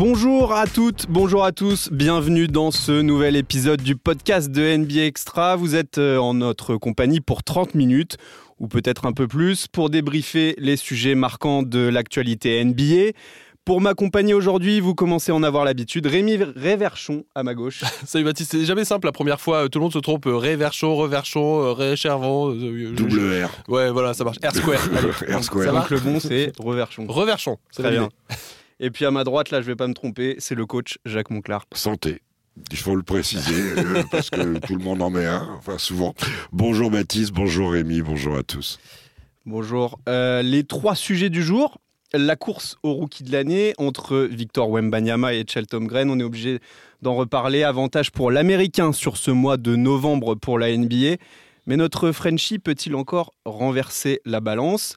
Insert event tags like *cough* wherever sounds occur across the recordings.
Bonjour à toutes, bonjour à tous, bienvenue dans ce nouvel épisode du podcast de NBA Extra. Vous êtes euh, en notre compagnie pour 30 minutes ou peut-être un peu plus pour débriefer les sujets marquants de l'actualité NBA. Pour m'accompagner aujourd'hui, vous commencez à en avoir l'habitude. Rémi Réverchon à ma gauche. *laughs* Salut Baptiste, c'est jamais simple la première fois. Tout le monde se trompe. Réverchon, Reverchon, Réchervant. Double R. Ouais, voilà, ça marche. R square. *laughs* R square. Ça marche le bon, c'est Reverchon. Reverchon, c'est Très bien. *laughs* Et puis à ma droite, là, je vais pas me tromper, c'est le coach Jacques Monclar. Santé. Il faut le préciser, euh, parce que *laughs* tout le monde en met un, enfin souvent. Bonjour Baptiste, bonjour Rémi, bonjour à tous. Bonjour. Euh, les trois sujets du jour. La course au rookie de l'année entre Victor Wembanyama et Chelton Gren. On est obligé d'en reparler. Avantage pour l'Américain sur ce mois de novembre pour la NBA. Mais notre Frenchie peut-il encore renverser la balance?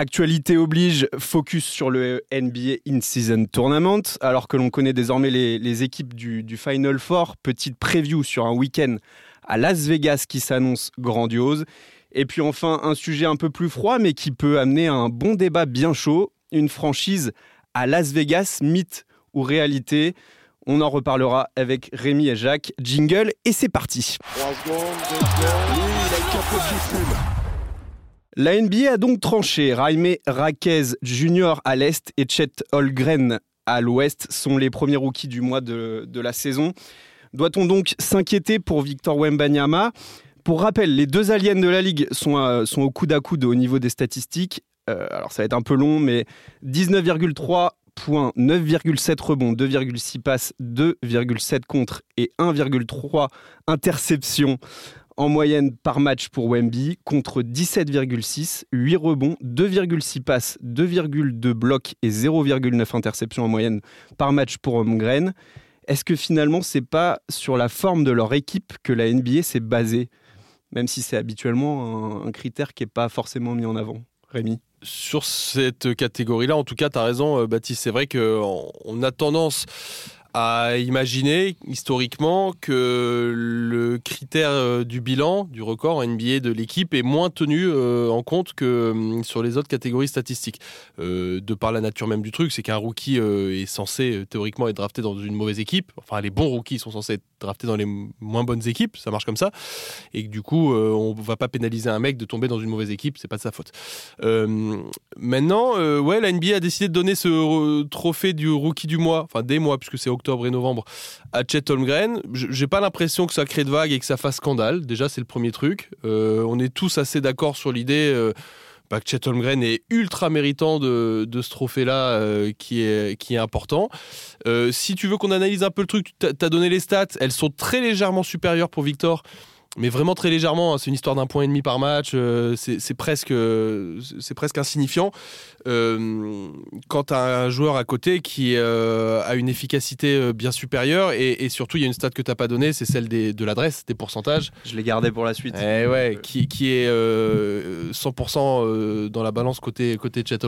Actualité oblige, focus sur le NBA In-Season Tournament, alors que l'on connaît désormais les, équipes du, du, Final Four. Petite preview sur un week-end à Las Vegas qui s'annonce grandiose. Et puis enfin, un sujet un peu plus froid, mais qui peut amener à un bon débat bien chaud. Une franchise à Las Vegas, mythe ou réalité on en reparlera avec Rémi et Jacques. Jingle et c'est parti. La NBA a donc tranché. Jaime Raquez Jr. à l'est et Chet Holgren à l'ouest sont les premiers rookies du mois de, la saison. Doit-on donc s'inquiéter pour Victor Wembanyama? Pour rappel, les deux aliens de la ligue sont, euh, au coude à coude au niveau des statistiques. Euh, alors ça va être un peu long, mais 19,3 points, 9,7 rebonds, 2,6 passes, 2,7 contre et 1,3 interceptions en moyenne par match pour Wemby contre 17,6, 8 rebonds, 2,6 passes, 2,2 blocs et 0,9 interceptions en moyenne par match pour Holmgren. Est-ce que finalement c'est pas sur la forme de leur équipe que la NBA s'est basée, même si c'est habituellement un, un critère qui n'est pas forcément mis en avant? Rémi? Sur cette catégorie-là, en tout cas, tu as raison, Baptiste. C'est vrai qu'on a tendance à imaginer historiquement que le critère du bilan du record NBA de l'équipe est moins tenu en compte que sur les autres catégories statistiques. de par la nature même du truc, c'est qu'un rookie est censé théoriquement être drafté dans une mauvaise équipe. Enfin, les bons rookies sont censés être draftés dans les moins bonnes équipes, ça marche comme ça. Et du coup, on va pas pénaliser un mec de tomber dans une mauvaise équipe, c'est pas de sa faute. maintenant, ouais, la NBA a décidé de donner ce trophée du rookie du mois, enfin des mois, puisque c'est octobre et novembre, à Chet Holmgren. J'ai pas l'impression que ça crée de vagues et que ça fasse scandale. Déjà, c'est le premier truc. Euh, on est tous assez d'accord sur l'idée euh, bah, que Chet Holmgren est ultra méritant de, de ce trophée-là euh, qui, est, qui est important. Si tu veux qu'on analyse un peu le truc, tu as donné les stats. Elles sont très légèrement supérieures pour Victor mais vraiment très légèrement. Hein. C'est une histoire d'un point et demi par match. Euh, c'est presque, c'est presque insignifiant. Euh, quand tu as un joueur à côté qui euh, a une efficacité euh, bien supérieure et, et surtout il y a une stat que tu n'as pas donnée, c'est celle des, de l'adresse, des pourcentages. Je l'ai gardé pour la suite. Et ouais, qui, qui est 100% dans la balance côté côté Chet.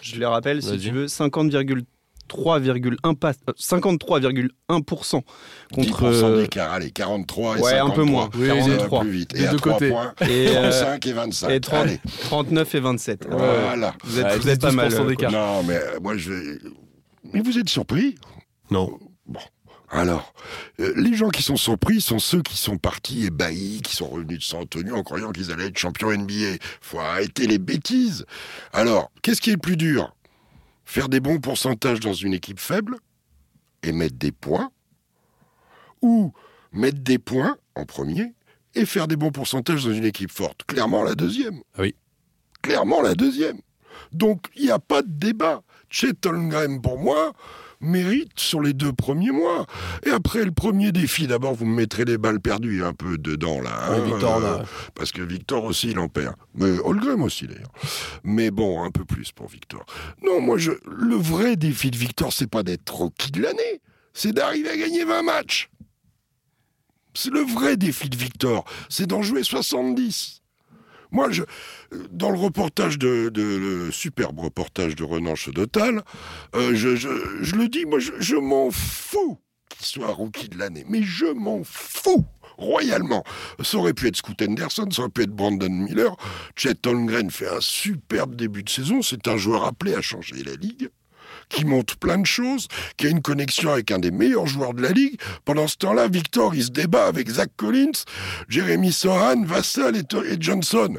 Je les rappelle si tu veux 50, 53,1% contre 10% d'écart, allez, 43 et ouais, 53. un peu moins, oui, 43. plus vite. Des Et à deux 3 côtés. points, Et, euh, 35 et 25. Et 30 Allez, 39 et 27. voilà. Vous êtes, Ouais, vous êtes pas 12% mal. euh, d'écart. Non, mais euh, moi, je vais... Mais vous êtes surpris? Non. Bon. Alors, euh, les gens qui sont surpris sont ceux qui sont partis ébahis, qui sont revenus de San Antonio en croyant qu'ils allaient être champions NBA. Faut arrêter les bêtises. Alors, qu'est-ce qui est le plus dur? Faire des bons pourcentages dans une équipe faible et mettre des points Ou mettre des points en premier et faire des bons pourcentages dans une équipe forte Clairement la deuxième. Ah oui. Clairement la deuxième. Donc, il n'y a pas de débat. Chet Holmgren, pour moi, mérite sur les deux premiers mois. Et après, le premier défi, d'abord, vous me mettrez les balles perdues un peu dedans, là. Oui, hein, Victor, là. Parce que Victor aussi, il en perd. Mais Holmgren aussi, d'ailleurs. Mais bon, un peu plus pour Victor. Non, moi, je, le vrai défi de Victor, c'est pas d'être rookie de l'année. C'est d'arriver à gagner 20 matchs. C'est le vrai défi de Victor. C'est d'en jouer 70. Moi, je, dans le reportage de, le superbe reportage de Renan Chedotal, euh, je, le dis, moi, je, je m'en fous qu'il soit rookie de l'année, mais je m'en fous royalement. Ça aurait pu être Scoot Henderson, ça aurait pu être Brandon Miller. Chet Holmgren fait un superbe début de saison. C'est un joueur appelé à changer la ligue qui montre plein de choses, qui a une connexion avec un des meilleurs joueurs de la ligue. Pendant ce temps-là, Victor, il se débat avec Zach Collins, Jeremy Sohan, Vassal et, et Johnson.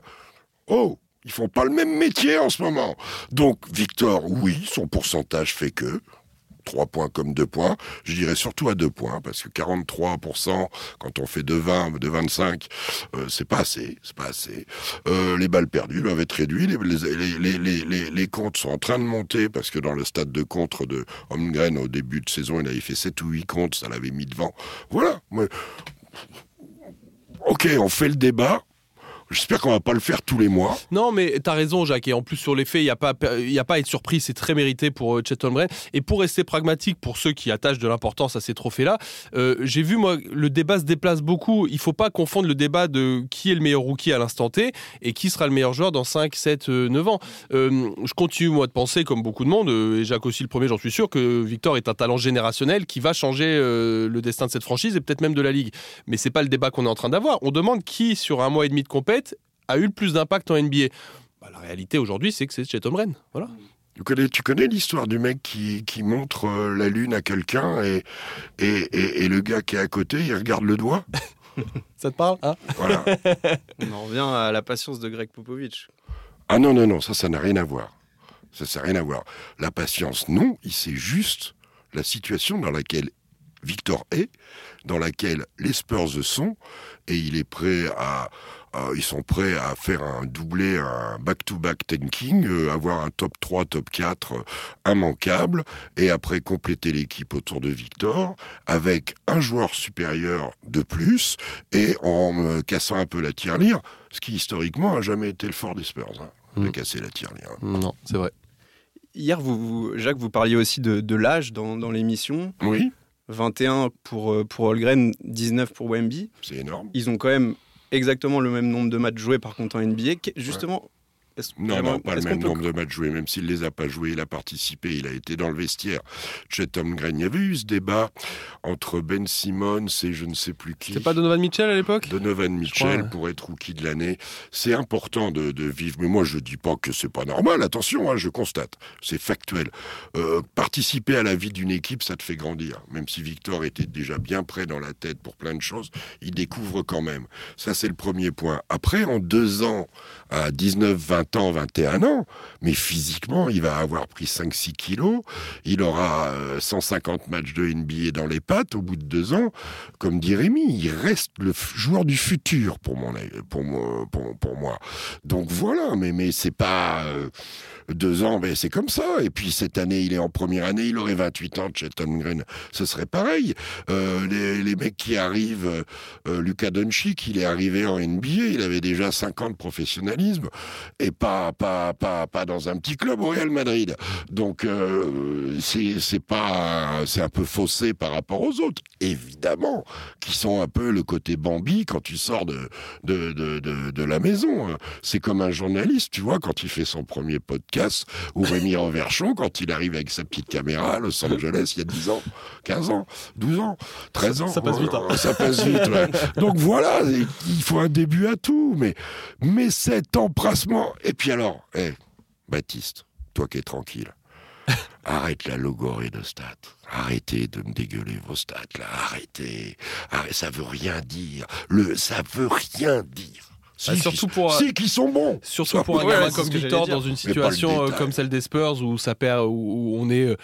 Oh, ils font pas le même métier en ce moment. Donc, Victor, oui, son pourcentage fait que. 3 points comme 2 points. Je dirais surtout à 2 points, parce que 43%, quand on fait 2,20, 2,25, euh, c'est pas assez. C'est pas assez. Euh, les balles perdues doivent être réduites. Les, les, les, les, comptes sont en train de monter, parce que dans le stade de contre de Holmgren, au début de saison, il avait fait 7 ou 8 comptes, ça l'avait mis devant. Voilà. Ok, on fait le débat. J'espère qu'on va pas le faire tous les mois. Non, mais tu as raison, Jacques. Et en plus, sur les faits, il n'y a, pas, a pas à être surpris. C'est très mérité pour euh, Holmgren. Et pour rester pragmatique, pour ceux qui attachent de l'importance à ces trophées-là, euh, j'ai vu, moi, le débat se déplace beaucoup. Il faut pas confondre le débat de qui est le meilleur rookie à l'instant T et qui sera le meilleur joueur dans 5, 7, 9 ans. Euh, je continue, moi, de penser, comme beaucoup de monde, et Jacques aussi le premier, j'en suis sûr, que Victor est un talent générationnel qui va changer le destin de cette franchise et peut-être même de la Ligue. Mais c'est pas le débat qu'on est en train d'avoir. On demande qui, sur un mois et demi de a eu le plus d'impact en NBA bah, La réalité aujourd'hui, c'est que c'est Chet Holmgren. Voilà. Tu connais, tu connais l'histoire du mec qui, qui montre euh, la lune à quelqu'un et, et, et, le gars qui est à côté, il regarde le doigt *laughs* Ça te parle hein? Voilà. *laughs* On en revient à la patience de Greg Popovich. Ah non, non, non, ça, ça n'a rien à voir. Ça, n'a rien à voir. La patience, non, il sait juste la situation dans laquelle Victor est, dans laquelle les Spurs sont, et il est prêt à, ils sont prêts à faire un doublé, un back-to-back tanking, euh, avoir un top 3, top 4 euh, immanquable, et après compléter l'équipe autour de Victor avec un joueur supérieur de plus, et en me cassant un peu la tirelire, ce qui historiquement a jamais été le fort des Spurs, hein, de mm. casser la tirelire. Non, c'est vrai. Hier, vous, Jacques, vous parliez aussi de, de l'âge dans, dans l'émission. Oui. 21 pour, euh, pour Holgren, 19 pour Wemby. C'est énorme. Ils ont quand même exactement le même nombre de matchs joués par contre en NBA. Justement, non, non, pas le même nombre de matchs joués, même s'il les a pas joués, il a participé, il a été dans le vestiaire. Chez Tom Green, il y avait eu ce débat entre Ben Simmons et je ne sais plus qui. C'est pas Donovan Mitchell à l'époque? Donovan Mitchell pour être rookie de l'année. C'est important de, vivre, mais moi je dis pas que c'est pas normal, attention, hein, je constate, c'est factuel. Euh, participer à la vie d'une équipe, ça te fait grandir. Même si Victor était déjà bien prêt dans la tête pour plein de choses, il découvre quand même. Ça c'est le premier point. Après, en deux ans, à 19, 20 ans, 21 ans, mais physiquement, il va avoir pris 5-6 kilos, il aura 150 euh, matchs de NBA dans les pattes au bout de deux ans. Comme dit Rémi, il reste le joueur du futur pour, pour, moi, pour, moi. Donc voilà, mais, mais c'est pas... Euh, deux ans, mais c'est comme ça. Et puis cette année, il est en première année, il aurait 28 ans, chez Tom Green, ce serait pareil. Euh, les, les, mecs qui arrivent, euh, Lucas Doncic, il est arrivé en NBA, il avait déjà 5 ans de professionnalisme, et pas, pas, pas, pas dans un petit club au Real Madrid. Donc euh, c'est pas, c'est un peu faussé par rapport aux autres, évidemment, qui sont un peu le côté Bambi quand tu sors de, de, de, de, de la maison. C'est comme un journaliste, tu vois, quand il fait son premier podcast ou Rémi Reverchon quand il arrive avec sa petite caméra à Los Angeles il y a 10 ans, 15 ans, 12 ans, 13 ans. Ça passe vite. Hein. Ça passe vite, Donc voilà, il faut un début à tout, mais, mais cet emprassement. Et puis alors, hé, Baptiste, toi qui es tranquille. Arrête la logorée de stats. Arrêtez de me dégueuler vos stats là. Arrêtez. Arrêtez. Ça veut rien dire. Le, ça veut rien dire. Si, surtout pour si qui sont bons. Surtout pour un gamin comme Victor dans une situation euh, comme celle des Spurs où ça perd où on est euh,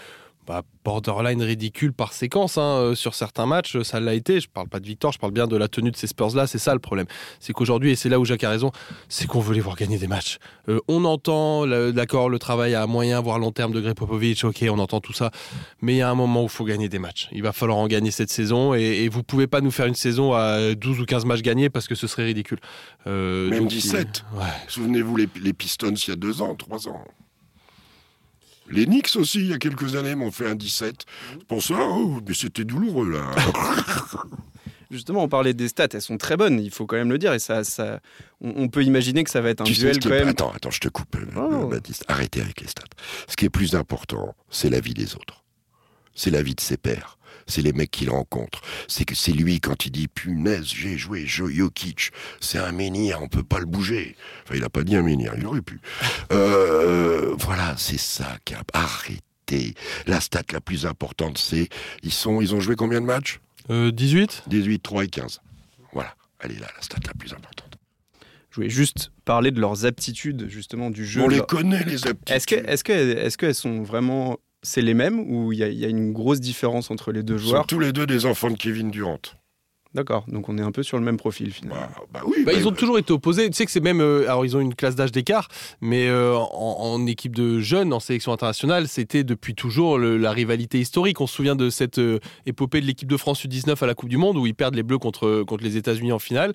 bah, borderline ridicule par séquence hein, euh, sur certains matchs, ça l'a été. Je parle pas de Victor, je parle bien de la tenue de ces Spurs là. C'est ça le problème. C'est qu'aujourd'hui, et c'est là où Jacques a raison, c'est qu'on veut les voir gagner des matchs. on entend, d'accord, le travail à moyen voire long terme de Greg Popovich. Ok, on entend tout ça, mais il y a un moment où il faut gagner des matchs. Il va falloir en gagner cette saison et, et vous pouvez pas nous faire une saison à 12 ou 15 matchs gagnés parce que ce serait ridicule. Euh, Même 17. Souvenez-vous les, les, Pistons il y a deux ans, trois ans. Les Knicks aussi, il y a quelques années, m'ont fait un 17. Pour ça, oh, mais c'était douloureux là. *laughs* Justement, on parlait des stats, elles sont très bonnes, il faut quand même le dire, et ça, ça on, peut imaginer que ça va être un duel quand même. Attends, attends, je te coupe, euh, oh. Baptiste. Arrêtez avec les stats. Ce qui est plus important, c'est la vie des autres. C'est la vie de ses pères c'est les mecs qu'il rencontre. C'est que c'est lui quand il dit punaise, j'ai joué Jokic, c'est un menhir, on peut pas le bouger. Enfin, il a pas dit un menhir, il aurait pu. *laughs* Euh, voilà, c'est ça qui a arrêté arrêtez. La stat la plus importante, c'est ils sont, ils ont joué combien de matchs? Euh, 18 18, 3 et 15. Voilà, elle est là, la stat la plus importante. Je voulais juste parler de leurs aptitudes, justement, du jeu. On les Leur- connaît, les aptitudes. Est-ce que, est-ce que, est-ce qu'elles sont vraiment, c'est les mêmes ou il y, a- il y a une grosse différence entre les deux Ils sont joueurs? tous les deux des enfants de Kevin Durant. D'accord, donc on est un peu sur le même profil finalement. Bah, bah oui, Bah, bah, ils ont toujours été opposés. Tu sais que c'est même. euh, alors, ils ont une classe d'âge d'écart, mais euh, en, en équipe de jeunes, en sélection internationale, c'était depuis toujours le- la rivalité historique. On se souvient de cette euh, épopée de l'équipe de France U19 à la Coupe du Monde où ils perdent les Bleus contre, contre les États-Unis en finale.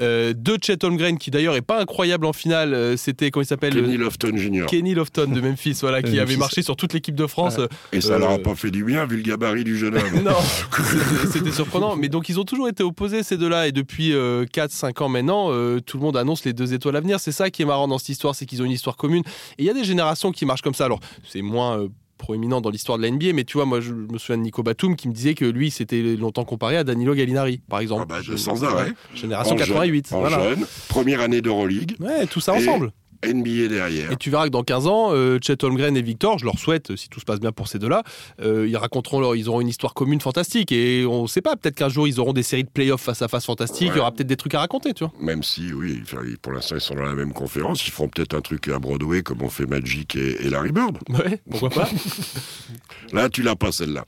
Euh, de Chet Holmgren, qui d'ailleurs est pas incroyable en finale, c'était, comment il s'appelle Kenny Lofton Jr. Kenny Lofton de Memphis, voilà, *laughs* qui avait marché sur toute l'équipe de France. Ouais. Et ça leur a pas fait du bien, vu le gabarit du jeune homme. Non, *laughs* c'était- c'était surprenant. Mais donc, ils ont toujours été opposés, ces deux-là. Et depuis 4-5 ans maintenant, euh, tout le monde annonce les deux étoiles à venir. C'est ça qui est marrant dans cette histoire, c'est qu'ils ont une histoire commune. Et il y a des générations qui marchent comme ça. Alors, c'est moins. euh, proéminent dans l'histoire de la NBA, mais tu vois, moi je me souviens de Nico Batum qui me disait que lui c'était longtemps comparé à Danilo Gallinari, par exemple. Ah bah, sans arrêt. Génération En jeune- 88. En voilà. jeune, première année d'Euroleague, Ouais, tout ça Et- ensemble. NBA derrière. Et tu verras que dans 15 ans, euh, Chet Holmgren et Victor, je leur souhaite, euh, si tout se passe bien pour ces deux-là, euh, ils raconteront leur, ils auront une histoire commune fantastique. Et on ne sait pas, peut-être qu'un jour ils auront des séries de playoffs face à face fantastiques. Ouais. Il y aura peut-être des trucs à raconter, tu vois. Même si, oui, pour l'instant, ils sont dans la même conférence. Ils feront peut-être un truc à Broadway comme ont fait Magic et, et Larry Bird. Ouais, pourquoi pas *laughs* Là, tu l'as pas, celle-là.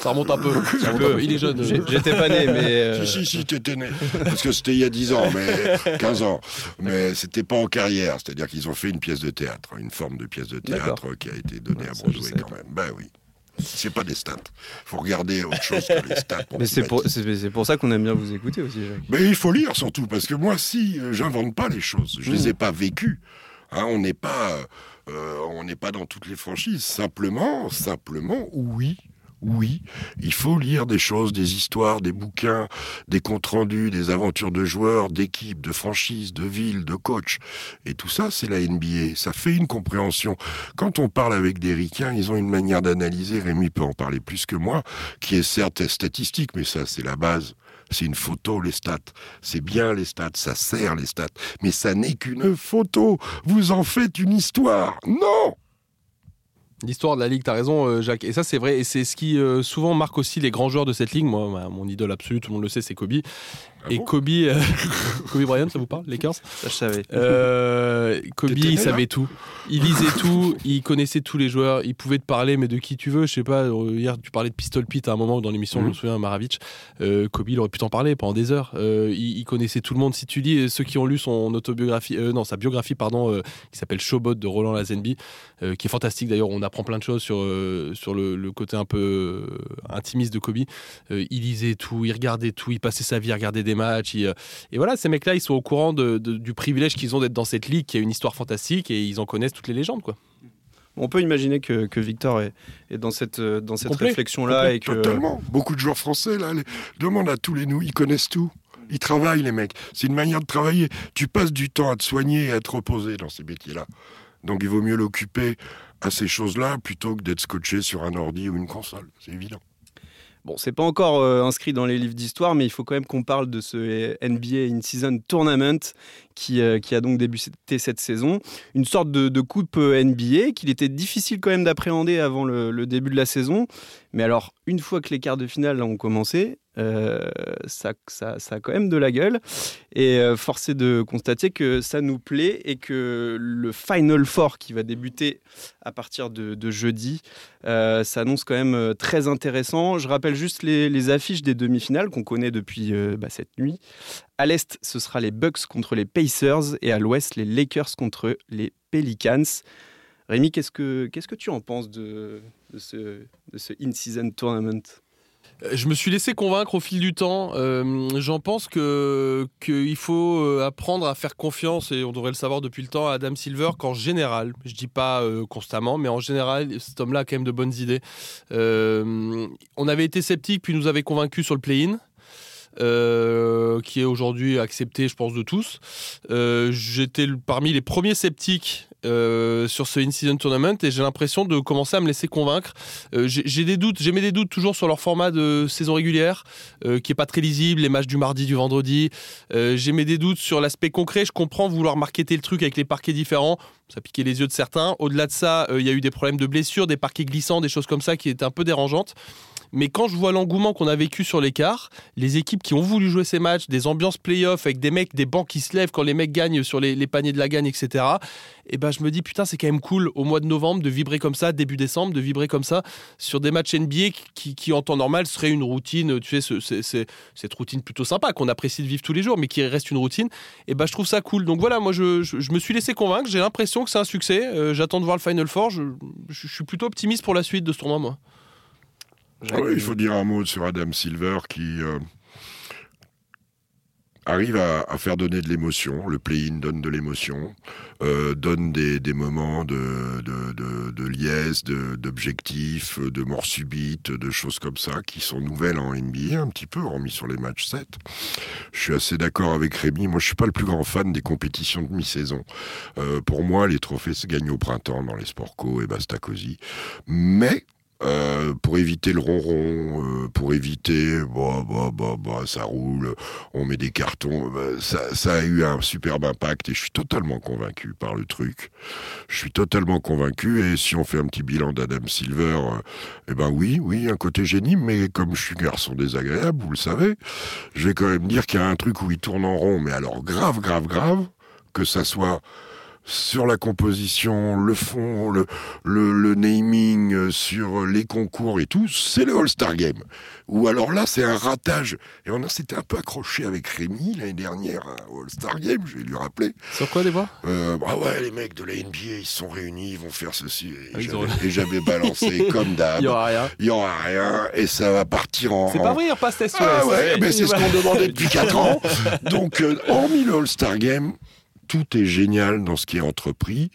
Ça remonte un peu. Ça remonte un peu. Il est jeune. J'ai- J'étais pas né, mais *laughs* euh, Si, si, si, t'étais né. Parce que c'était il y a 10 ans, mais 15 ans. Mais c'était pas en carrière. C'est-à-dire qu'ils ont fait une pièce de théâtre, une forme de pièce de théâtre qui a été donnée Ouais, à Broadway quand même. Ben oui. C'est pas des stats. faut regarder autre chose que les stats. mais c'est pour, ça qu'on aime bien vous écouter aussi, Jacques. Mais il faut lire surtout, parce que moi, si, euh, j'invente pas les choses. Je les ai pas vécues. Hein, on n'est pas, euh, on n'est pas dans toutes les franchises. Simplement, simplement, oui. Oui, il faut lire des choses, des histoires, des bouquins, des comptes rendus, des aventures de joueurs, d'équipes, de franchises, de villes, de coachs. Et tout ça, c'est la NBA. Ça fait une compréhension. Quand on parle avec des ricains, ils ont une manière d'analyser, Rémi peut en parler plus que moi, qui est certes statistique, mais ça, c'est la base. C'est une photo, les stats. C'est bien les stats, ça sert les stats. Mais ça n'est qu'une photo. Vous en faites une histoire. Non L'histoire de la ligue, t'as raison, euh, Jacques. Et ça, c'est vrai. Et c'est ce qui euh, souvent marque aussi les grands joueurs de cette ligue. Moi, mon idole absolue, tout le monde le sait, c'est Kobe. Ah et bon Kobe, euh, *laughs* Kobe Bryant, ça vous parle, Lakers? Ça, je savais. Euh, Kobe, il savait tout. Il lisait tout, il connaissait tous les joueurs, il pouvait te parler, mais de qui tu veux. Je sais pas, euh, hier, tu parlais de Pistol Pete à un moment dans l'émission, je Mhm. me souviens, Maravich. Euh, Kobe, il aurait pu t'en parler pendant des heures. Euh, il, il connaissait tout le monde. Si tu lis, ceux qui ont lu son autobiographie, euh, non, sa biographie, pardon, euh, qui s'appelle Showbot de Roland Lazenby, euh, qui est fantastique d'ailleurs, on apprend plein de choses sur, euh, sur le, le côté un peu intimiste de Kobe. Euh, il lisait tout, il regardait tout, il passait sa vie à regarder des matchs. euh, et voilà, ces mecs-là, ils sont au courant de- de- du privilège qu'ils ont d'être dans cette ligue qui a une histoire fantastique et ils en connaissent toutes les légendes. Quoi. On peut imaginer que, que Victor est, est dans cette, euh, dans cette Complet. réflexion-là et que. Totalement. Beaucoup de joueurs français, là, les... demande à tous les nous, ils connaissent tout. Ils travaillent, les mecs. C'est une manière de travailler. Tu passes du temps à te soigner et à te reposer dans ces métiers-là. Donc il vaut mieux l'occuper à ces choses-là plutôt que d'être scotché sur un ordi ou une console. C'est évident. Bon, c'est pas encore euh, inscrit dans les livres d'histoire, mais il faut quand même qu'on parle de ce NBA In-Season Tournament qui, euh, qui a donc débuté cette saison. Une sorte de, coupe euh, NBA qu'il était difficile quand même d'appréhender avant le, début de la saison. Mais alors, une fois que les quarts de finale ont commencé, euh, ça, ça, ça a quand même de la gueule. Et euh, force est de constater que ça nous plaît et que le Final Four qui va débuter à partir de, jeudi euh, s'annonce quand même euh, très intéressant. Je rappelle juste les, affiches des demi-finales qu'on connaît depuis bah, cette nuit. À l'Est, ce sera les Bucks contre les Pacers et à l'Ouest, les Lakers contre les Pelicans. Rémi, qu'est-ce que, qu'est-ce que tu en penses de, ce, de ce in-season tournament? Je me suis laissé convaincre au fil du temps. Euh, J'en pense que qu'il faut euh, apprendre à faire confiance, et on devrait le savoir depuis le temps, à Adam Silver, qu'en général, je dis pas euh, constamment, mais en général, cet homme-là a quand même de bonnes idées. On avait été sceptique, puis nous avait convaincus sur le play-in. Euh, qui est aujourd'hui accepté, je pense, de tous. Euh, J'étais parmi les premiers sceptiques euh, sur ce in-season tournament et j'ai l'impression de commencer à me laisser convaincre. J'ai des doutes, j'ai des doutes toujours sur leur format de saison régulière, qui est pas très lisible, les matchs du mardi, du vendredi. J'ai des doutes sur l'aspect concret. Je comprends vouloir marketer le truc avec les parquets différents. Ça piquait les yeux de certains. Au-delà de ça, il y a eu des problèmes de blessures, des parquets glissants, des choses comme ça qui étaient un peu dérangeantes. Mais quand je vois l'engouement qu'on a vécu sur l'écart, les équipes qui ont voulu jouer ces matchs, des ambiances play-off avec des mecs, des bancs qui se lèvent quand les mecs gagnent sur les, paniers de la gagne, etc. Et ben je me dis putain c'est quand même cool au mois de novembre de vibrer comme ça, début décembre, de vibrer comme ça sur des matchs NBA qui, en temps normal serait une routine, tu sais, cette routine plutôt sympa qu'on apprécie de vivre tous les jours, mais qui reste une routine. Et ben je trouve ça cool. Donc voilà, moi je me suis laissé convaincre. J'ai l'impression que c'est un succès. Euh, J'attends de voir le Final Four. Je, je, suis plutôt optimiste pour la suite de ce tournoi, moi. Oui, il faut dire un mot sur Adam Silver qui euh, arrive à, à, faire donner de l'émotion. Le play-in donne de l'émotion, euh, donne des, des, moments de, de, de, de liesse, d'objectifs, de, de mort subite, de choses comme ça qui sont nouvelles en NBA un petit peu, hormis sur les matchs 7. Je suis assez d'accord avec Rémi. Moi, je suis pas le plus grand fan des compétitions de mi-saison. Euh, pour moi, les trophées se gagnent au printemps dans les sports co et basta cosy. Mais euh, pour éviter le ronron, euh, pour éviter, bah, bah, bah, bah, ça roule, on met des cartons, bah, ça, ça, a eu un superbe impact et je suis totalement convaincu par le truc. Je suis totalement convaincu et si on fait un petit bilan d'Adam Silver, euh, eh ben oui, oui, un côté génie, mais comme je suis garçon désagréable, vous le savez, je vais quand même dire qu'il y a un truc où il tourne en rond, mais alors grave, grave, grave, que ça soit sur la composition, le fond, le, le, le, naming, sur les concours et tout, c'est le All-Star Game. Ou alors là, c'est un ratage. Et on s'était un peu accroché avec Rémi l'année dernière au All-Star Game, je vais lui rappeler. Sur quoi, des voix euh, Bah ouais, les mecs de la NBA, ils sont réunis, ils vont faire ceci. Et ah, *laughs* j'avais balancé comme d'hab. Il y aura rien. Il y aura rien. Et ça va partir en. C'est pas vrai, il repasse test ah, ouais, mais c'est ce qu'on demandait depuis 4 ans. *laughs* Donc, euh, hormis le All-Star Game, tout est génial dans ce qui est entrepris.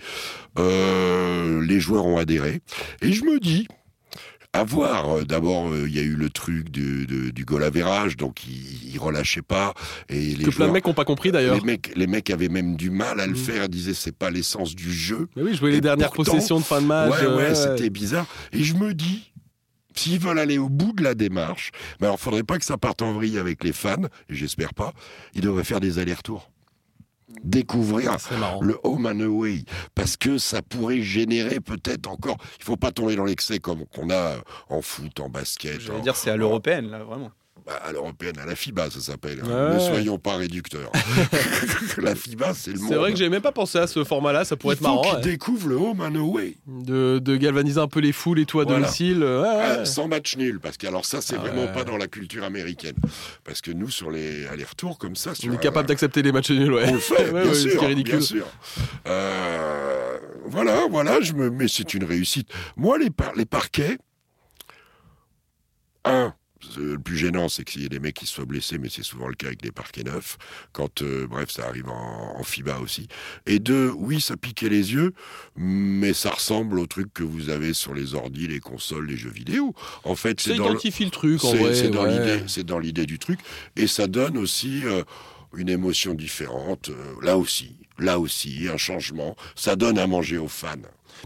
Euh, les joueurs ont adhéré. Et je me dis, à voir. D'abord, il euh, y a eu le truc du, du, du goal donc ils, ils relâchaient pas. Et les que joueurs, plein de mecs n'ont pas compris d'ailleurs. Les mecs, les mecs avaient même du mal à le mmh. faire. Ils disaient c'est pas l'essence du jeu. Mais oui, je voyais les dernières pourtant, possessions de fin de match. Ouais, ouais, ouais. c'était bizarre. Et je me dis, s'ils veulent aller au bout de la démarche, ben alors faudrait pas que ça parte en vrille avec les fans, et j'espère pas. Ils devraient faire des allers-retours découvrir le home and away parce que ça pourrait générer peut-être encore il faut pas tomber dans l'excès comme qu'on a en foot en basket je veux dire c'est à l'européenne là vraiment bah, à l'européenne, à la FIBA, ça s'appelle. Ouais. Ne soyons pas réducteurs. *laughs* la FIBA, c'est le monde. C'est vrai que j'ai même pas pensé à ce format-là, ça pourrait Il être marrant. Ouais. découvrent le home and away. De, de, galvaniser un peu les foules et tout à voilà. domicile. Ouais, ah, sans match nul, parce que alors ça, c'est ah, vraiment pas dans la culture américaine. Parce que nous, sur les allers-retours comme ça... On est capable d'accepter les matchs nuls, ouais. On le fait, *laughs* bien, sûr, ridicule. bien sûr. Euh, voilà, voilà, je me... mais c'est une réussite. Moi, les, par... les parquets... Un, le plus gênant, c'est qu'il y ait des mecs qui se soient blessés, mais c'est souvent le cas avec des parquets neufs. Quand, euh, bref, ça arrive en, en, FIBA aussi. Et deux, oui, ça piquait les yeux, mais ça ressemble au truc que vous avez sur les ordis, les consoles, les jeux vidéo. En fait, c'est dans identifie le, le truc. C'est dans ouais. l'idée, c'est dans l'idée du truc, et ça donne aussi euh, une émotion différente. Euh, là aussi, là aussi, un changement. Ça donne à manger aux fans.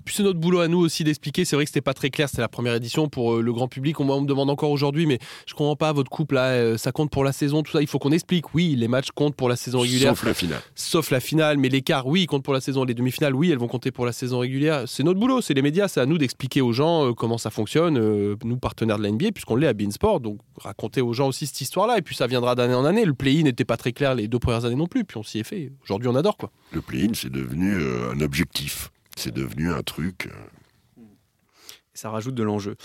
Puis c'est notre boulot à nous aussi d'expliquer. C'est vrai que c'était pas très clair, c'était la première édition pour euh, le grand public. On, on me demande encore aujourd'hui, mais je comprends pas votre couple là, euh, ça compte pour la saison, tout ça. Il faut qu'on explique. Oui, les matchs comptent pour la saison régulière. Sauf la finale. Sauf la finale, mais l'écart, oui, compte pour la saison. Les demi-finales, oui, elles vont compter pour la saison régulière. C'est notre boulot, c'est les médias, c'est à nous d'expliquer aux gens euh, comment ça fonctionne. Nous, partenaires de la NBA, puisqu'on l'est à Beansport, donc raconter aux gens aussi cette histoire-là. Et puis ça viendra d'année en année. Le play-in n'était pas très clair les deux premières années non plus, puis on s'y est fait. Aujourd'hui, on adore quoi. Le play-in, c'est devenu un objectif. C'est devenu un truc. Ça rajoute de l'enjeu.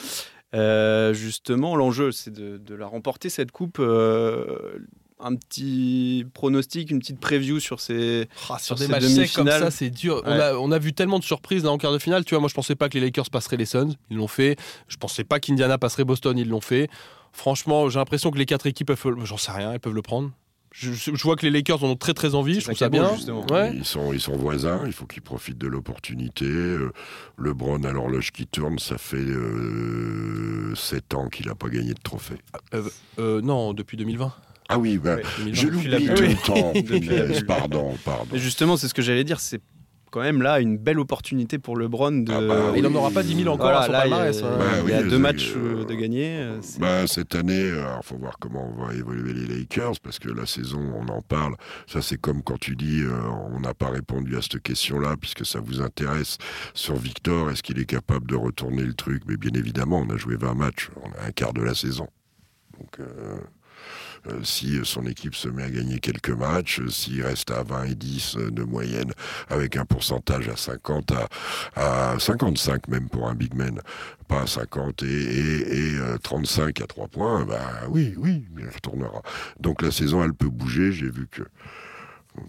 Euh, justement, l'enjeu, c'est de, de, la remporter, cette coupe. Euh, un petit pronostic, une petite preview sur ces, ah, sur, sur des matchs secs comme ça, c'est dur. Ouais. On, a, on, a, vu tellement de surprises là en quart de finale. Tu vois, moi, je pensais pas que les Lakers passeraient les Suns. Ils l'ont fait. Je pensais pas qu'Indiana passerait Boston. Ils l'ont fait. Franchement, j'ai l'impression que les quatre équipes peuvent. J'en sais rien. Elles peuvent le prendre. Je, je, vois que les Lakers en ont très très envie, je trouve ça bien. Ouais. Ils, sont, ils sont voisins, il faut qu'ils profitent de l'opportunité. Euh, LeBron à l'horloge qui tourne, ça fait euh, 7 ans qu'il n'a pas gagné de trophée. Euh, euh, non, depuis 2020. Ah oui, ben, Ouais, je l'oublie tout le temps. *laughs* Pardon, pardon. Mais justement, c'est ce que j'allais dire. C'est quand même là une belle opportunité pour LeBron de. Ah bah Il oui. en aura pas 10 000 encore Voilà, à son là, il y a, palmarès. hein. Bah il y a oui, deux euh, matchs euh, euh, de gagner. euh, Bah, cette année, il faut voir comment va évoluer les Lakers, parce que la saison, on en parle. Ça, c'est comme quand tu dis, euh, on n'a pas répondu à cette question-là, puisque ça vous intéresse. Sur Victor, est-ce qu'il est capable de retourner le truc? Mais bien évidemment, on a joué 20 matchs, on a un quart de la saison. Donc, euh, euh, si son équipe se met à gagner quelques matchs, euh, s'il reste à 20 et 10 euh, de moyenne, avec un pourcentage à 50, à, à 55 même pour un big man, pas à 50 et, et, et, euh, 35 à 3 points, bah oui, oui, il retournera. Donc la saison, elle peut bouger. J'ai vu que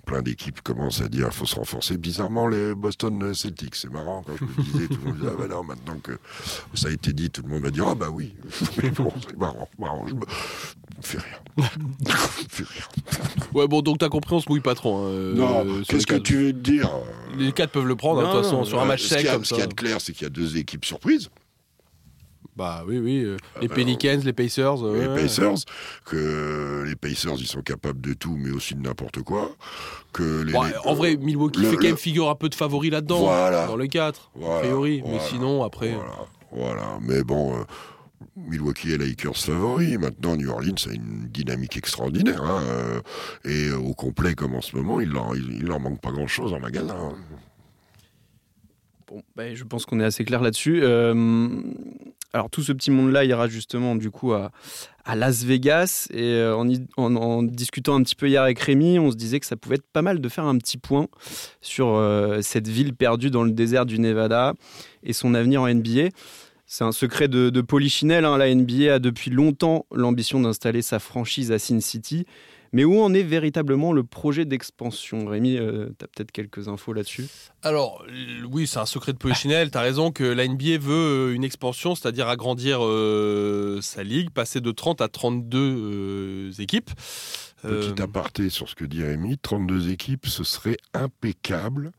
plein d'équipes commencent à dire qu'il faut se renforcer. Bizarrement, les Boston Celtics, c'est marrant. Quand je me disais, tout le monde disait, ah ben non, maintenant que ça a été dit, tout le monde va dire, ah bah oui. *laughs* Mais bon, c'est marrant, marrant. Je me... fais rire. *laughs* me fais rire. Ouais, bon, donc t'as compris, on se mouille pas trop. hein, euh, non, qu'est-ce que quatre. tu veux dire euh, Les 4 peuvent le prendre, hein, de toute façon, non, sur un match sec Ce ça. qu'il y a de clair, c'est qu'il y a deux équipes surprises. Bah oui, oui. euh, les bah, Pelicans, les Pacers. euh, les ouais. Pacers, que les Pacers, ils sont capables de tout, mais aussi de n'importe quoi. Que les, les- en vrai, Milwaukee le- fait quand même le- figure un peu de favori là-dedans. Voilà. Dans les 4, a Voilà, priori. Mais sinon, après. Voilà. Mais bon, euh, Milwaukee et Lakers favoris. Maintenant, New Orleans a une dynamique extraordinaire. hein, euh, et au complet, comme en ce moment, il leur, il, il leur manque pas grand-chose en magasin. Bon, ben, je pense qu'on est assez clair là-dessus. Euh, alors tout ce petit monde-là ira justement du coup à, Las Vegas et euh, en discutant un petit peu hier avec Rémi, on se disait que ça pouvait être pas mal de faire un petit point sur euh, cette ville perdue dans le désert du Nevada et son avenir en NBA. C'est un secret de, de Polichinelle. hein. La NBA a depuis longtemps l'ambition d'installer sa franchise à Sin City. Mais où en est véritablement le projet d'expansion? Rémi, tu as peut-être quelques infos là-dessus? Alors, oui, c'est un secret de Polichinelle. T'as raison que la NBA veut euh, une expansion, c'est-à-dire agrandir euh, sa ligue, passer de 30 à 32 euh, équipes. Euh, Petit aparté sur ce que dit Rémi, 32 équipes, ce serait impeccable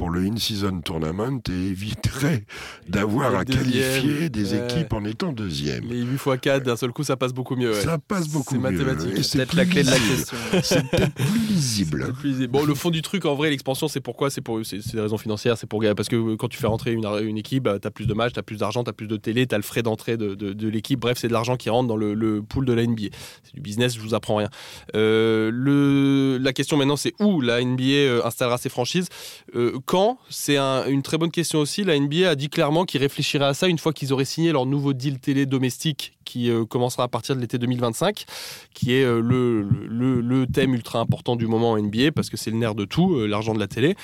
pour le in-season tournament et éviterait d'avoir à qualifier des ouais. équipes en étant deuxième. les 8 x 4, d'un seul coup, ça passe beaucoup mieux. ouais. Ça passe beaucoup C'est mieux. mathématique. et C'est peut-être la clé de la lisible. question. C'est peut-être plus lisible. C'est plus- Bon, le fond du truc, en vrai, l'expansion, c'est pourquoi? C'est pour, c'est c'est des raisons financières. C'est pour parce que quand tu fais rentrer une, une équipe, bah, t'as plus de matchs, t'as plus d'argent, t'as plus de télé, t'as le frais d'entrée de, de- de l'équipe. Bref, c'est de l'argent qui rentre dans le, le pool de la NBA. C'est du business, je vous apprends rien. Euh, le, la question maintenant, c'est où la NBA euh, installera ses franchises? Euh, C'est un- une très bonne question aussi. La NBA a dit clairement qu'ils réfléchiraient à ça une fois qu'ils auraient signé leur nouveau deal télé domestique qui euh, commencera à partir de l'été 2025, qui est euh, le thème ultra important du moment en NBA parce que c'est le nerf de tout, euh, l'argent de la télé.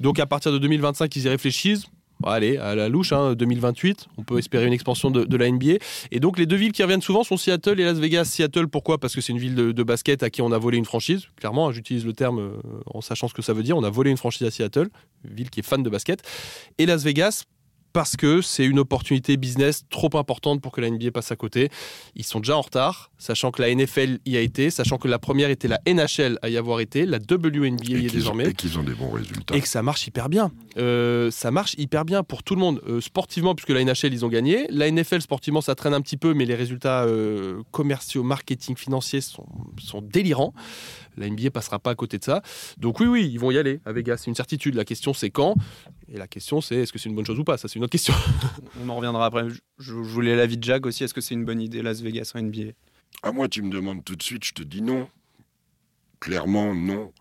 Donc à partir de 2025, ils y réfléchissent. Allez, à la louche, hein, 2028, on peut espérer une expansion de, la NBA. Et donc les deux villes qui reviennent souvent sont Seattle et Las Vegas. Seattle, pourquoi? Parce que c'est une ville de, de basket à qui on a volé une franchise. Clairement, hein, j'utilise le terme euh, en sachant ce que ça veut dire. On a volé une franchise à Seattle, ville qui est fan de basket. Et Las Vegas, parce que c'est une opportunité business trop importante pour que la NBA passe à côté. Ils sont déjà en retard, sachant que la NFL y a été, sachant que la première était la NHL à y avoir été, la WNBA y est ont, désormais. et qu'ils ont des bons résultats. Et que ça marche hyper bien. Euh, ça marche hyper bien pour tout le monde. Euh, sportivement, puisque la NHL, ils ont gagné. La NFL, sportivement, ça traîne un petit peu, mais les résultats euh, commerciaux, marketing, financiers sont, sont délirants. La NBA passera pas à côté de ça. Donc oui, oui, ils vont y aller à Vegas. C'est une certitude. La question, c'est quand? Et la question, c'est est-ce que c'est une bonne chose ou pas? Ça, c'est une autre question. *laughs* On en reviendra après. Je, je voulais l'avis de Jack aussi. Est-ce que c'est une bonne idée Las Vegas en NBA À moi, tu me demandes tout de suite, je te dis non. Clairement, non.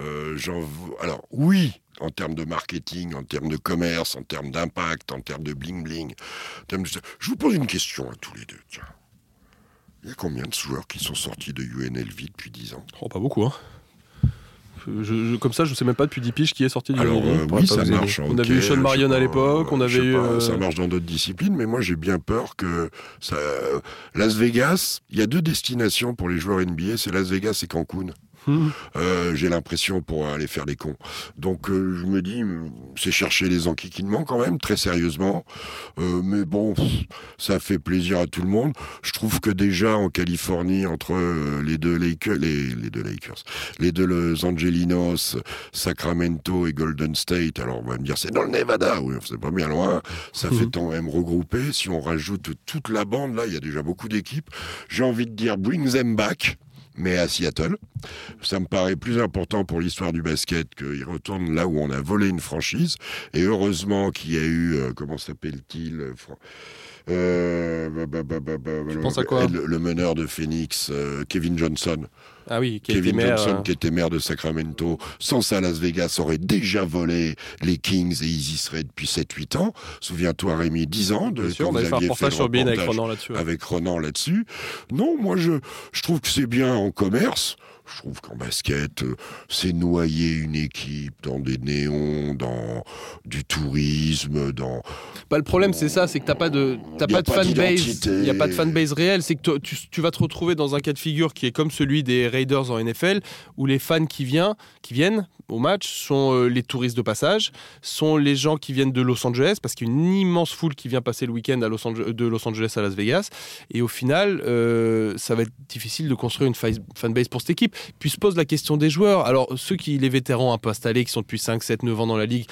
Euh, j'en veux- Alors, oui, en termes de marketing, en termes de commerce, en termes d'impact, en termes de bling-bling. en termes de- Je vous pose une question à tous les deux. Tiens. Il y a combien de joueurs qui sont sortis de UNLV depuis 10 ans? Oh, pas beaucoup, hein. Je- je- comme ça, je sais même pas depuis 10 piges qui est sorti du Alors, euh, oui, ça marche. On avait eu Sean Marion à l'époque, on avait eu. pas, euh, Ça marche dans d'autres disciplines, mais moi j'ai bien peur que ça... Las Vegas, il y a deux destinations pour les joueurs NBA, c'est Las Vegas et Cancun. Euh, j'ai l'impression pour aller faire les cons. Donc euh, je me dis, c'est chercher les enquiquinements quand même, très sérieusement. Euh, mais bon, ça fait plaisir à tout le monde. Je trouve que déjà en Californie, entre euh, les deux Lakers, les, les deux Lakers, les deux Los Angelinos, Sacramento et Golden State, alors on va me dire c'est dans le Nevada, oui, c'est pas bien loin. Ça fait quand même regrouper. Si on rajoute toute la bande, là, il y a déjà beaucoup d'équipes. J'ai envie de dire bring them back mais à Seattle. Ça me paraît plus important pour l'histoire du basket qu'il retourne là où on a volé une franchise. Et heureusement qu'il y a eu, euh, comment s'appelle-t-il euh, euh, bah, bah, bah, bah, bah, Tu le- penses à quoi? le, le meneur de Phoenix, euh, Kevin Johnson. Ah oui, qui Kevin maire, Johnson, euh, qui était maire de Sacramento, sans ça, Las Vegas aurait déjà volé les Kings et ils y seraient depuis 7-8 ans. Souviens-toi, Rémi, 10 ans de sûr, quand vous fait aviez reportage le sur avec Ronan là-dessus. ouais. avec Ronan là-dessus. Non, moi, je, je trouve que c'est bien en commerce. Je trouve qu'en basket, euh, c'est noyer une équipe dans des néons, dans du tourisme, dans... Bah, le problème, c'est ça, c'est que t'as pas de, t'as pas de fanbase. Il y a pas de fanbase réelle. C'est que tu, tu vas te retrouver dans un cas de figure qui est comme celui des Raiders en NFL, où les fans qui viennent, qui viennent au match sont euh, les touristes de passage, sont les gens qui viennent de Los Angeles, parce qu'il y a une immense foule qui vient passer le week-end à Los Ange- de Los Angeles à Las Vegas. Et au final, euh, ça va être difficile de construire une fa- fanbase pour cette équipe. Puis se pose la question des joueurs. Alors, ceux qui, les vétérans un peu installés, qui sont depuis 5, 7, 9 ans dans la ligue,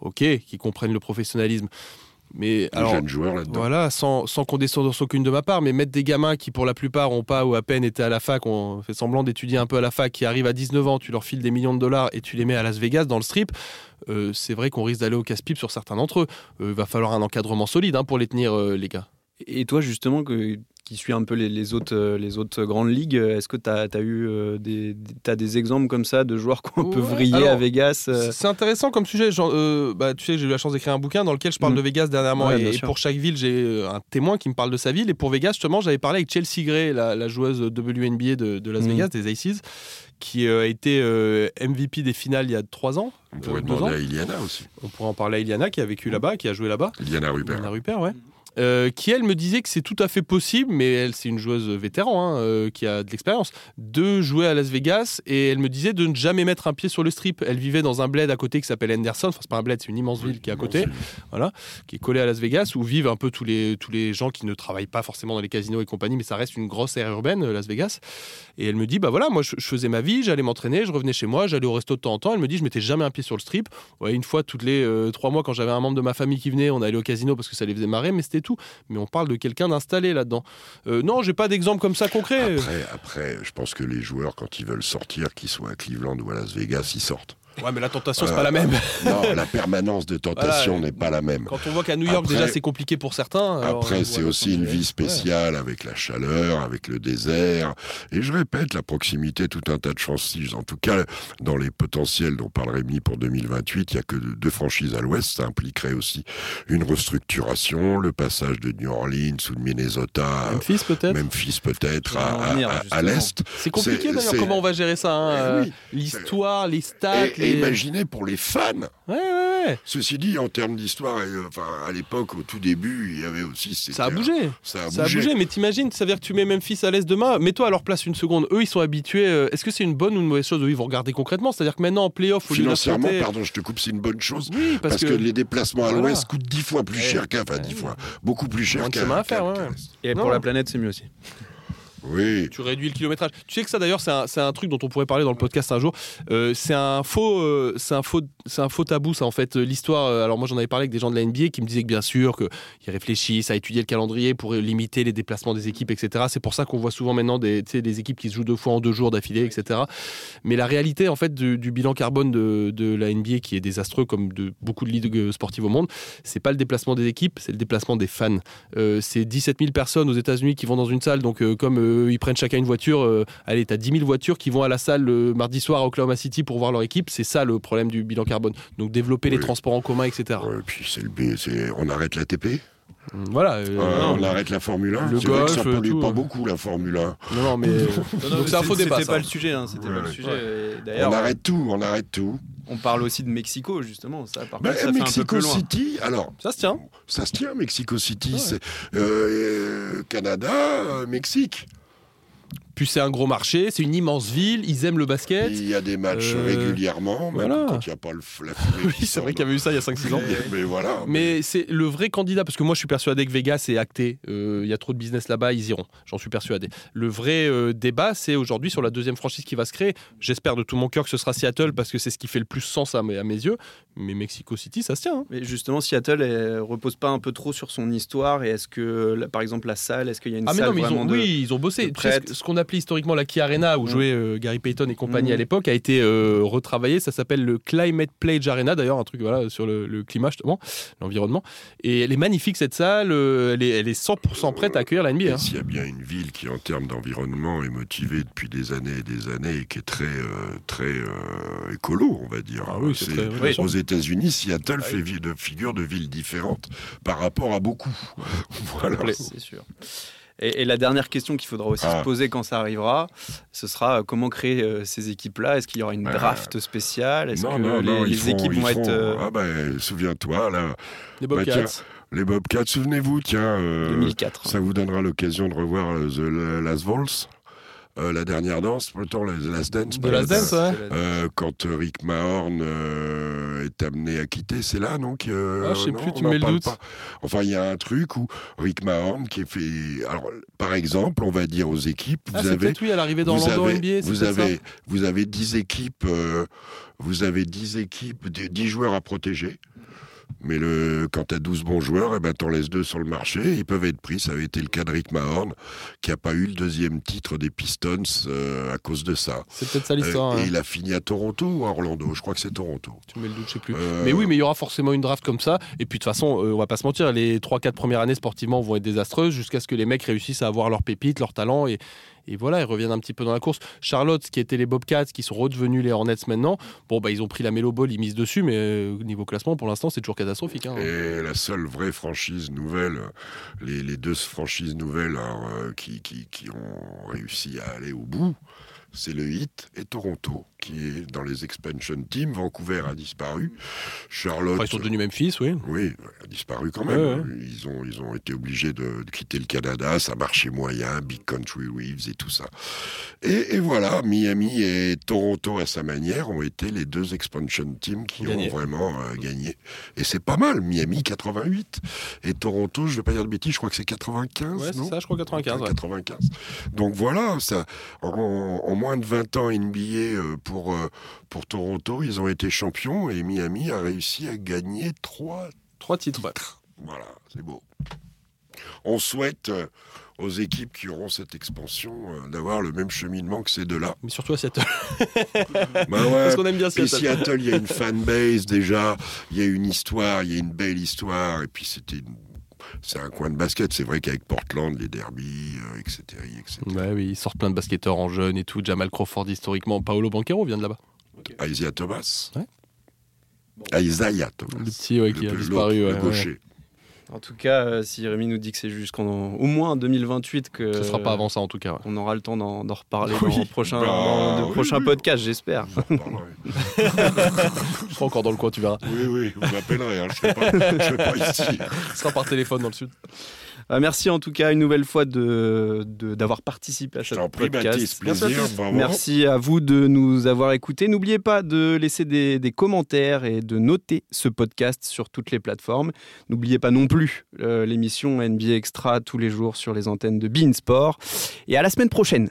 ok, qui comprennent le professionnalisme. Mais les alors, jeunes joueurs là-dedans. voilà, sans, sans condescendance aucune de ma part, mais mettre des gamins qui, pour la plupart, ont pas ou à peine été à la fac, ont fait semblant d'étudier un peu à la fac, qui arrivent à 19 ans, tu leur files des millions de dollars et tu les mets à Las Vegas dans le strip, euh, c'est vrai qu'on risque d'aller au casse-pipe sur certains d'entre eux. Il va falloir un encadrement solide hein, pour les tenir, euh, les gars. Et toi, justement, que, qui suis un peu les, les autres, euh, les autres grandes ligues, est-ce que tu as, eu euh, des, des- t'as des exemples comme ça de joueurs qui ont un peu Ouais, vriller alors, à Vegas euh, C'est intéressant comme sujet. genre, euh, bah, tu sais, j'ai eu la chance d'écrire un bouquin dans lequel je parle Mm. de Vegas dernièrement. Ouais, et, pour chaque ville, j'ai un témoin qui me parle de sa ville. Et pour Vegas, justement, j'avais parlé avec Chelsea Gray, la, la joueuse WNBA de, de Las Mm. Vegas, des Aces, qui euh, a été euh, MVP des finales il y a trois ans. On pourrait euh, demander ans. à Iliana aussi. On pourrait en parler à Iliana, qui a vécu là-bas, qui a joué là-bas. Iliana Rupert. Iliana Rupert, ouais. Euh, qui elle me disait que c'est tout à fait possible, mais elle c'est une joueuse vétéran hein, euh, qui a de l'expérience, de jouer à Las Vegas et elle me disait de ne jamais mettre un pied sur le strip. Elle vivait dans un bled à côté qui s'appelle Henderson, enfin c'est pas un bled, c'est une immense ville qui est à côté, qui est collée à Las Vegas où vivent un peu tous les, tous les gens qui ne travaillent pas forcément dans les casinos et compagnie, mais ça reste une grosse aire urbaine, euh, Las Vegas. Et elle me dit bah voilà, moi je, je faisais ma vie, j'allais m'entraîner, je revenais chez moi, j'allais au resto de temps en temps. Elle me dit je mettais jamais un pied sur le strip. Ouais, une fois toutes les euh, trois mois quand j'avais un membre de ma famille qui venait, on allait au casino parce que ça les faisait marrer, mais c'était Mais on parle de quelqu'un d'installé là-dedans. Euh, non, j'ai pas d'exemple comme ça concret. Après, après, je pense que les joueurs, quand ils veulent sortir, qu'ils soient à Cleveland ou à Las Vegas, ils sortent. Ouais, mais la tentation, c'est Euh, pas la même. *laughs* Non, la permanence de tentation Voilà. n'est pas la même. Quand on voit qu'à New York, Après- déjà, c'est compliqué pour certains. alors, Après, c'est aussi une vie spéciale avec la chaleur, avec le désert. Et je répète, la proximité, tout un tas de franchises. En tout cas, dans les potentiels dont parle Rémi pour 2028, il n'y a que deux franchises à l'ouest. Ça impliquerait aussi une restructuration, le passage de New Orleans ou de Minnesota, Memphis, peut-être Memphis peut-être, à, l'est. C'est compliqué d'ailleurs comment on va gérer ça. hein, Eh euh, oui. L'histoire, les stats. Et, et les- imaginez pour les fans. Ouais, ouais, ouais. Ceci dit, en termes d'histoire, et, euh, enfin, à l'époque, au tout début, il y avait aussi. Ça a bougé. Ça a Ça a bougé. mais t'imagines, ça veut dire que tu mets Memphis à l'est demain, mets-toi à leur place une seconde. Eux, ils sont habitués. euh, Est-ce que c'est une bonne ou une mauvaise chose? Eux, ils vont regarder concrètement. C'est-à-dire que maintenant, en playoff, au Financièrement, pardon, je te coupe, c'est une bonne chose. Oui, parce, Parce, que... les déplacements à Voilà. l'ouest coûtent dix fois plus cher qu'à, enfin dix fois, beaucoup plus cher qu'à. Et Non. pour la planète, c'est mieux aussi. Oui. tu réduis le kilométrage. Tu sais que ça d'ailleurs c'est un, un truc dont on pourrait parler dans le podcast un jour. Euh, c'est un faux, euh, c'est un faux, c'est un faux tabou ça en fait. Euh, L'histoire. alors moi j'en avais parlé avec des gens de la NBA qui me disaient que bien sûr qu'ils réfléchissent à étudier le calendrier pour limiter les déplacements des équipes, etc. C'est pour ça qu'on voit souvent maintenant des, des équipes qui se jouent deux fois en deux jours d'affilée, etc. Mais la réalité en fait du, bilan carbone de, de la NBA qui est désastreux comme de beaucoup de ligues sportives au monde, c'est pas le déplacement des équipes, c'est le déplacement des fans. C'est 17 000 personnes aux États-Unis qui vont dans une salle, donc comme ils prennent chacun une voiture, euh, allez, t'as 10 000 voitures qui vont à la salle le mardi soir à Oklahoma City pour voir leur équipe, c'est ça le problème du bilan carbone. Donc développer les transports en commun, etc. Ouais, puis c'est le B, c'est on arrête la TP, Voilà. euh, euh, on arrête la Formule 1. Le que ça golf, pollue tout, pas ouais. beaucoup la Formule 1. non, non, mais c'est un faux débat. C'était ça. pas le sujet. hein, Ouais, pas le sujet. Et On arrête tout, on arrête tout. on parle aussi de Mexico justement. Ça, par Bah, contre, ça fait un peu Mexico plus loin. City, alors Ça se tient. ça se tient, Mexico City, Ouais. c'est euh, Canada, euh, Mexique. Puis c'est un gros marché, c'est une immense ville, ils aiment le basket. Il y a des matchs Euh, régulièrement, même voilà. quand il n'y a pas le, fumée *laughs* Oui, c'est vrai qu'il y avait eu ça il y a 5-6 ans. Mais, mais voilà. Mais c'est le vrai candidat, parce que moi je suis persuadé que Vegas est acté. Euh, Il y a trop de business là-bas, ils iront. J'en suis persuadé. Le vrai euh, débat, c'est aujourd'hui sur la deuxième franchise qui va se créer. J'espère de tout mon cœur que ce sera Seattle, parce que c'est ce qui fait le plus sens à mes, à mes yeux. Mais Mexico City, ça se tient. hein. Mais justement, Seattle elle repose pas un peu trop sur son histoire et est-ce que, là, par exemple, la salle, est-ce qu'il y a une Ah mais salle non, mais ils vraiment ont, de... oui, ils ont bossé. Tu sais, ce qu'on a s'appelait historiquement la Key Arena, où Mm. jouait euh, Gary Payton et compagnie Mm. à l'époque, a été euh, retravaillé. Ça s'appelle le Climate Pledge Arena, d'ailleurs, un truc voilà, sur le, le climat, justement, l'environnement. Et elle est magnifique, cette salle. euh, elle, est, elle est 100% prête à accueillir la NBA. Hein. S'il y a bien une ville qui, en termes d'environnement, est motivée depuis des années et des années et qui est très, euh, très euh, écolo, on va dire. Ah oui, c'est C'est- très- oui, bien sûr. aux États-Unis, Seattle Ah fait figure de ville différente par rapport à beaucoup. *laughs* voilà. C'est sûr. Et, et la dernière question qu'il faudra aussi Ah. se poser quand ça arrivera, ce sera euh, comment créer euh, ces équipes-là? Est-ce qu'il y aura une draft spéciale? Est-ce Non, que non, les, non, les font- équipes vont être euh, Ah ben, souviens-toi, là, Les Bah, Bobcats. les Bobcats, souvenez-vous, tiens, euh, 2004 ça vous donnera l'occasion de revoir The Last Waltz, euh, la dernière danse, plutôt The Last Dance. De Last la- Dance, ouais. Euh, quand euh, Rick Mahorn euh, est amené à quitter, c'est là, non que, euh, Ah, je sais non, plus, tu mets le doute. pas. Enfin, il y a un truc où Rick Mahorn qui est fait. Alors, par exemple, on va dire aux équipes, Ah, vous avez. oui, à l'arrivée Vous d'Orlando avez, NBA. vous, peut-être ça. avez, vous avez 10 équipes, euh, vous avez 10 équipes, 10 joueurs à protéger. Mais le, quand tu as 12 bons joueurs, eh ben, t'en laisses deux sur le marché. Ils peuvent être pris. Ça avait été le cas de Rick Mahorn, qui n'a pas eu le deuxième titre des Pistons euh, à cause de ça. C'est peut-être ça Euh, l'histoire. et hein. il a fini à Toronto ou à Orlando? Je crois que c'est Toronto. Tu mets le doute, je sais plus. Euh, Mais oui, mais il y aura forcément une draft comme ça. Et puis de toute façon, euh, on va pas se mentir, les 3-4 premières années sportivement vont être désastreuses jusqu'à ce que les mecs réussissent à avoir leur pépite, leur talent et, et voilà, ils reviennent un petit peu dans la course. Charlotte, qui étaient les Bobcats, qui sont redevenus les Hornets maintenant, bon, bah, ils ont pris la Melo Ball, ils misent dessus, mais euh, niveau classement, pour l'instant, c'est toujours catastrophique. hein. Et la seule vraie franchise nouvelle, les, deux franchises nouvelles euh, qui, qui, qui ont réussi à aller au bout, c'est le Heat et Toronto, qui est dans les expansion teams. Vancouver a disparu. Charlotte. Enfin, ils sont devenus Memphis, oui. Oui, a disparu quand même. Ouais, ouais. Ils, ont, ils ont été obligés de, de quitter le Canada, ça marchait moyen, Big Country Reeves et tout ça. Et, et voilà, Miami et Toronto, à sa manière, ont été les deux expansion teams qui Gagné. ont vraiment euh, gagné. Et c'est pas mal, Miami 88. Et Toronto, je vais pas dire de bêtises, je crois que c'est 95, Ouais, c'est ça, je crois 95. ouais. 95. Donc voilà, ça, en moins de 20 ans NBA euh, pour, euh, pour Toronto, ils ont été champions et Miami a réussi à gagner trois Trois titres. voilà, c'est beau. On souhaite euh, aux équipes qui auront cette expansion euh, d'avoir le même cheminement que ces deux-là. Mais surtout à Seattle. *laughs* Bah ouais, Parce qu'on aime bien Seattle. Seattle, il y a une fanbase déjà, il y a une histoire, il y a une belle histoire, et puis c'était une- C'est un coin de basket, c'est vrai qu'avec Portland, les derbies, euh, etc., etc. Ouais, oui, ils sortent plein de basketteurs en jeunes et tout. Jamal Crawford historiquement. Paolo Banquero vient de là-bas. Isaiah Thomas. Ouais. Isaiah Thomas. Le petit ouais, qui a disparu. le gaucher. En tout cas, euh, si Rémi nous dit que c'est jusqu'en au moins 2028 que Ce sera pas avant ça en tout cas. ouais. on aura le temps d'en d'en reparler Oui. dans le prochain, Bah, dans oui, oui. podcasts, j'espère. Je serai *laughs* encore dans le coin, tu verras. oui, oui, vous m'appellerez, hein, je ne serai, serai pas ici. Ce sera par téléphone dans le sud. Euh, merci en tout cas une nouvelle fois de de- d'avoir participé à ce podcast. Plaisir. Merci à vous de nous avoir écoutés. N'oubliez pas de laisser des, des commentaires et de noter ce podcast sur toutes les plateformes. N'oubliez pas non plus euh, l'émission NBA Extra tous les jours sur les antennes de Beansport. Et à la semaine prochaine.